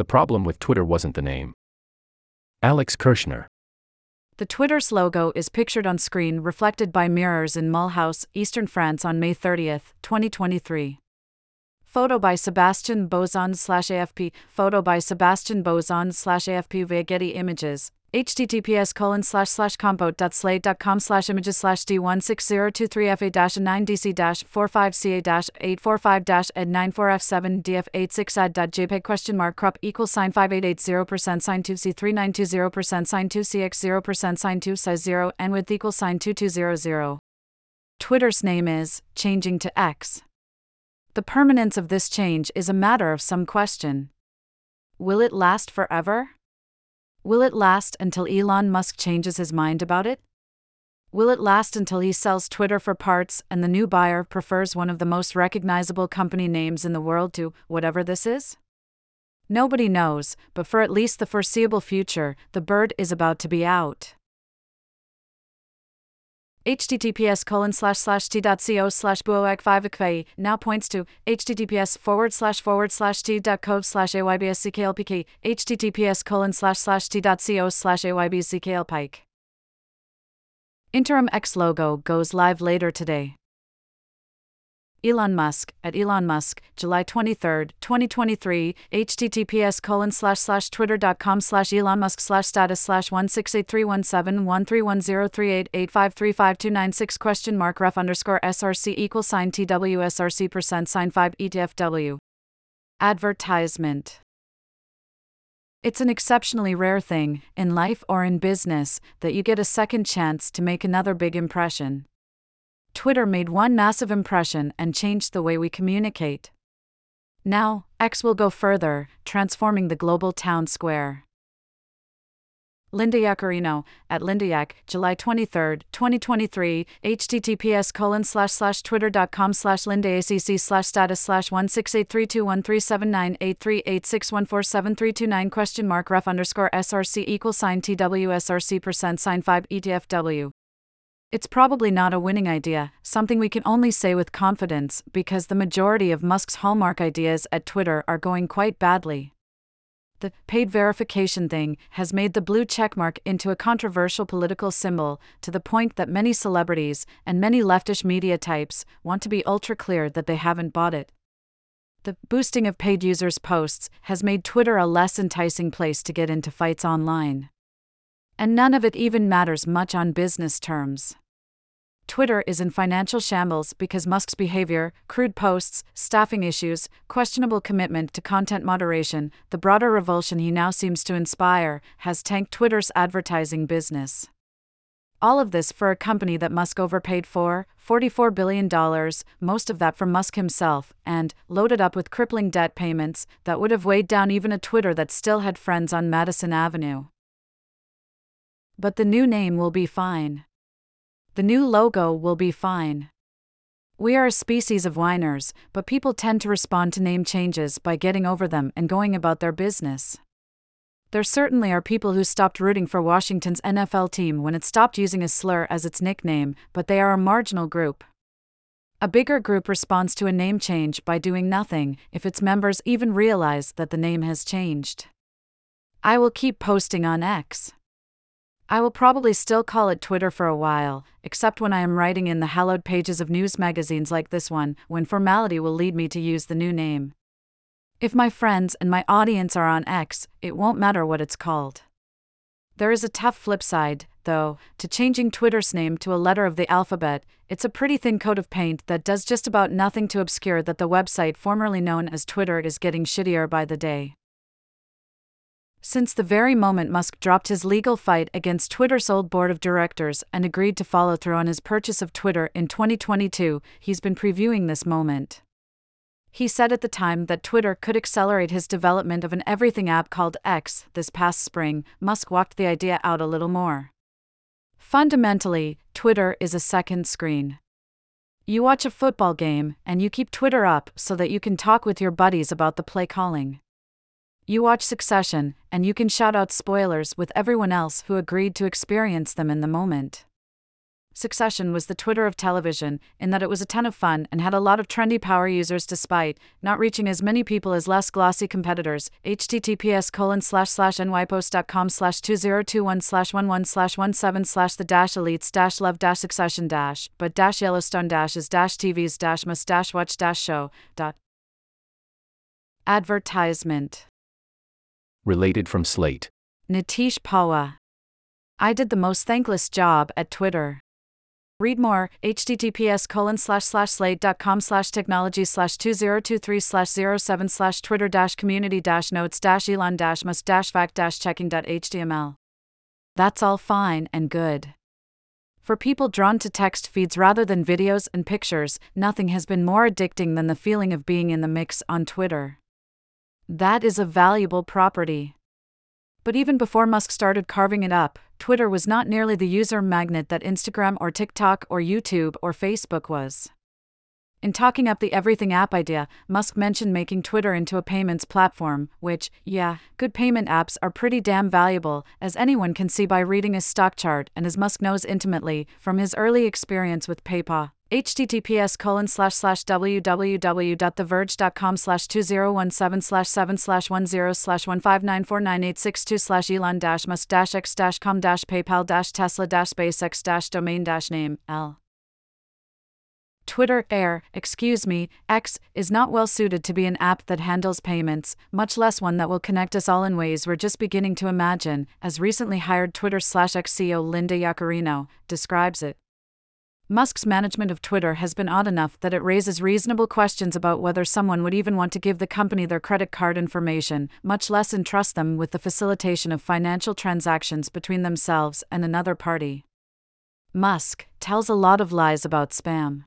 The problem with Twitter wasn't the name. Alex Kirshner. The Twitter's logo is pictured on screen reflected by mirrors in Mulhouse, eastern France on May 30, 2023. Photo by Sebastian Bozon slash AFP. Photo by Sebastian Bozon slash AFP via Getty Images https colon slash slash compo.slate.com slash images slash d16023fa-9dc 45ca 845 ed 94f7 df86ad.jpg question mark crop equals sign 5880% sign 2c3920% sign 2cx 0% sign 2 size 0 and width equals sign 2200. Twitter's name is changing to X. The permanence of this change is a matter of some question. Will it last forever? Will it last until Elon Musk changes his mind about it? Will it last until he sells Twitter for parts and the new buyer prefers one of the most recognizable company names in the world to whatever this is? Nobody knows, but for at least the foreseeable future, the bird is about to be out https colon slash slash t.co slash buoag 5 now points to https forward slash forward slash t dot co slash aybscklpk https colon slash slash t.co slash aybscklpike. Interim x logo goes live later today Elon Musk at Elon Musk, July 23, 2023, https colon slash slash twitter.com slash Elon Musk slash status slash 1683171310388535296 question mark ref underscore SRC equal sign TWSRC percent sign 5 ETFW. Advertisement. It's an exceptionally rare thing, in life or in business, that you get a second chance to make another big impression. Twitter made one massive impression and changed the way we communicate. Now, X will go further, transforming the global town square. Linda Yaccarino, at Linda July 23, 2023, https twitter.com slash lindaacc slash status slash 1683213798386147329 question mark ref underscore src equal sign twsrc percent sign 5 etfw. It's probably not a winning idea, something we can only say with confidence because the majority of Musk's hallmark ideas at Twitter are going quite badly. The paid verification thing has made the blue checkmark into a controversial political symbol to the point that many celebrities and many leftish media types want to be ultra clear that they haven't bought it. The boosting of paid users' posts has made Twitter a less enticing place to get into fights online. And none of it even matters much on business terms. Twitter is in financial shambles because Musk's behavior, crude posts, staffing issues, questionable commitment to content moderation, the broader revulsion he now seems to inspire, has tanked Twitter's advertising business. All of this for a company that Musk overpaid for $44 billion, most of that from Musk himself, and loaded up with crippling debt payments that would have weighed down even a Twitter that still had friends on Madison Avenue. But the new name will be fine. The new logo will be fine. We are a species of whiners, but people tend to respond to name changes by getting over them and going about their business. There certainly are people who stopped rooting for Washington's NFL team when it stopped using a slur as its nickname, but they are a marginal group. A bigger group responds to a name change by doing nothing if its members even realize that the name has changed. I will keep posting on X. I will probably still call it Twitter for a while, except when I am writing in the hallowed pages of news magazines like this one, when formality will lead me to use the new name. If my friends and my audience are on X, it won't matter what it's called. There is a tough flip side, though, to changing Twitter's name to a letter of the alphabet. It's a pretty thin coat of paint that does just about nothing to obscure that the website formerly known as Twitter is getting shittier by the day. Since the very moment Musk dropped his legal fight against Twitter's old board of directors and agreed to follow through on his purchase of Twitter in 2022, he's been previewing this moment. He said at the time that Twitter could accelerate his development of an everything app called X. This past spring, Musk walked the idea out a little more. Fundamentally, Twitter is a second screen. You watch a football game, and you keep Twitter up so that you can talk with your buddies about the play calling. You watch Succession, and you can shout out spoilers with everyone else who agreed to experience them in the moment. Succession was the Twitter of television, in that it was a ton of fun and had a lot of trendy power users despite not reaching as many people as less glossy competitors. https colon slash slash nypost.com slash 2021 slash 11 slash 17 slash the dash elites dash love dash succession dash but dash Yellowstone dash is dash TV's dash must dash watch dash show dot Advertisement Related from Slate. Nitish Pahwa. I did the most thankless job at Twitter. Read more, https colon slash slash slate.com slash technology slash 2023 slash 07 slash twitter dash community dash notes dash elon dash musk dash fact dash checking dot html. That's all fine and good. For people drawn to text feeds rather than videos and pictures, nothing has been more addicting than the feeling of being in the mix on Twitter. That is a valuable property. But even before Musk started carving it up, Twitter was not nearly the user magnet that Instagram or TikTok or YouTube or Facebook was. In talking up the Everything app idea, Musk mentioned making Twitter into a payments platform, which, yeah, good payment apps are pretty damn valuable, as anyone can see by reading his stock chart and as Musk knows intimately from his early experience with PayPal https colon slash slash www.theverge.com slash 2017 slash 7 slash 10 slash 1594982 slash elon dash musk dash x dash com dash paypal dash tesla dash spacex dash domain dash name l Twitter Air, excuse me, X, is not well suited to be an app that handles payments, much less one that will connect us all in ways we're just beginning to imagine, as recently hired Twitter slash X CEO Linda Yaccarino describes it. Musk's management of Twitter has been odd enough that it raises reasonable questions about whether someone would even want to give the company their credit card information, much less entrust them with the facilitation of financial transactions between themselves and another party. Musk tells a lot of lies about spam.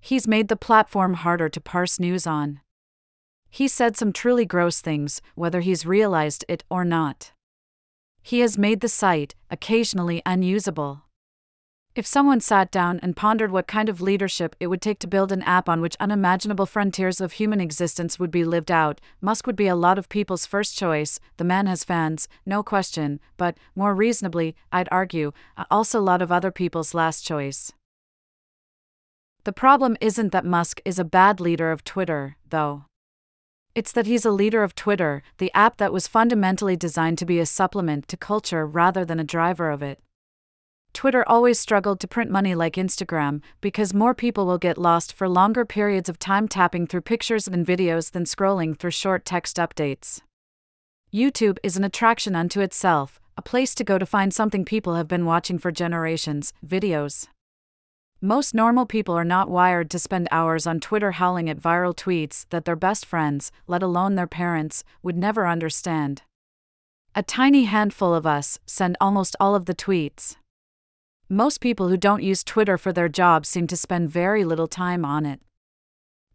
He's made the platform harder to parse news on. He said some truly gross things, whether he's realized it or not. He has made the site occasionally unusable. If someone sat down and pondered what kind of leadership it would take to build an app on which unimaginable frontiers of human existence would be lived out, Musk would be a lot of people's first choice. The man has fans, no question, but, more reasonably, I'd argue, also a lot of other people's last choice. The problem isn't that Musk is a bad leader of Twitter, though. It's that he's a leader of Twitter, the app that was fundamentally designed to be a supplement to culture rather than a driver of it. Twitter always struggled to print money like Instagram because more people will get lost for longer periods of time tapping through pictures and videos than scrolling through short text updates. YouTube is an attraction unto itself, a place to go to find something people have been watching for generations videos. Most normal people are not wired to spend hours on Twitter howling at viral tweets that their best friends, let alone their parents, would never understand. A tiny handful of us send almost all of the tweets. Most people who don't use Twitter for their job seem to spend very little time on it.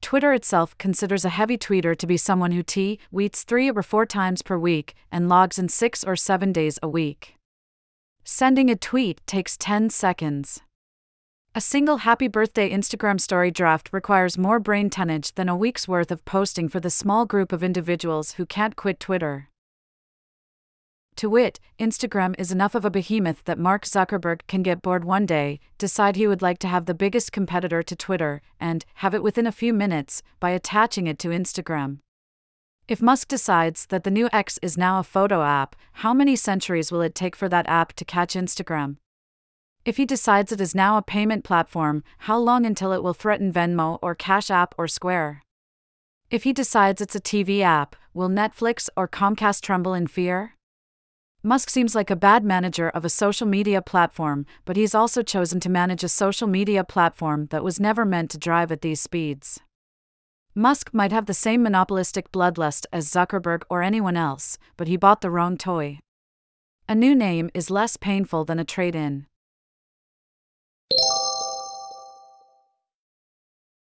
Twitter itself considers a heavy tweeter to be someone who tweets three or four times per week and logs in six or seven days a week. Sending a tweet takes 10 seconds. A single happy birthday Instagram story draft requires more brain tonnage than a week's worth of posting for the small group of individuals who can't quit Twitter. To wit, Instagram is enough of a behemoth that Mark Zuckerberg can get bored one day, decide he would like to have the biggest competitor to Twitter, and have it within a few minutes by attaching it to Instagram. If Musk decides that the new X is now a photo app, how many centuries will it take for that app to catch Instagram? If he decides it is now a payment platform, how long until it will threaten Venmo or Cash App or Square? If he decides it's a TV app, will Netflix or Comcast tremble in fear? Musk seems like a bad manager of a social media platform, but he's also chosen to manage a social media platform that was never meant to drive at these speeds. Musk might have the same monopolistic bloodlust as Zuckerberg or anyone else, but he bought the wrong toy. A new name is less painful than a trade in.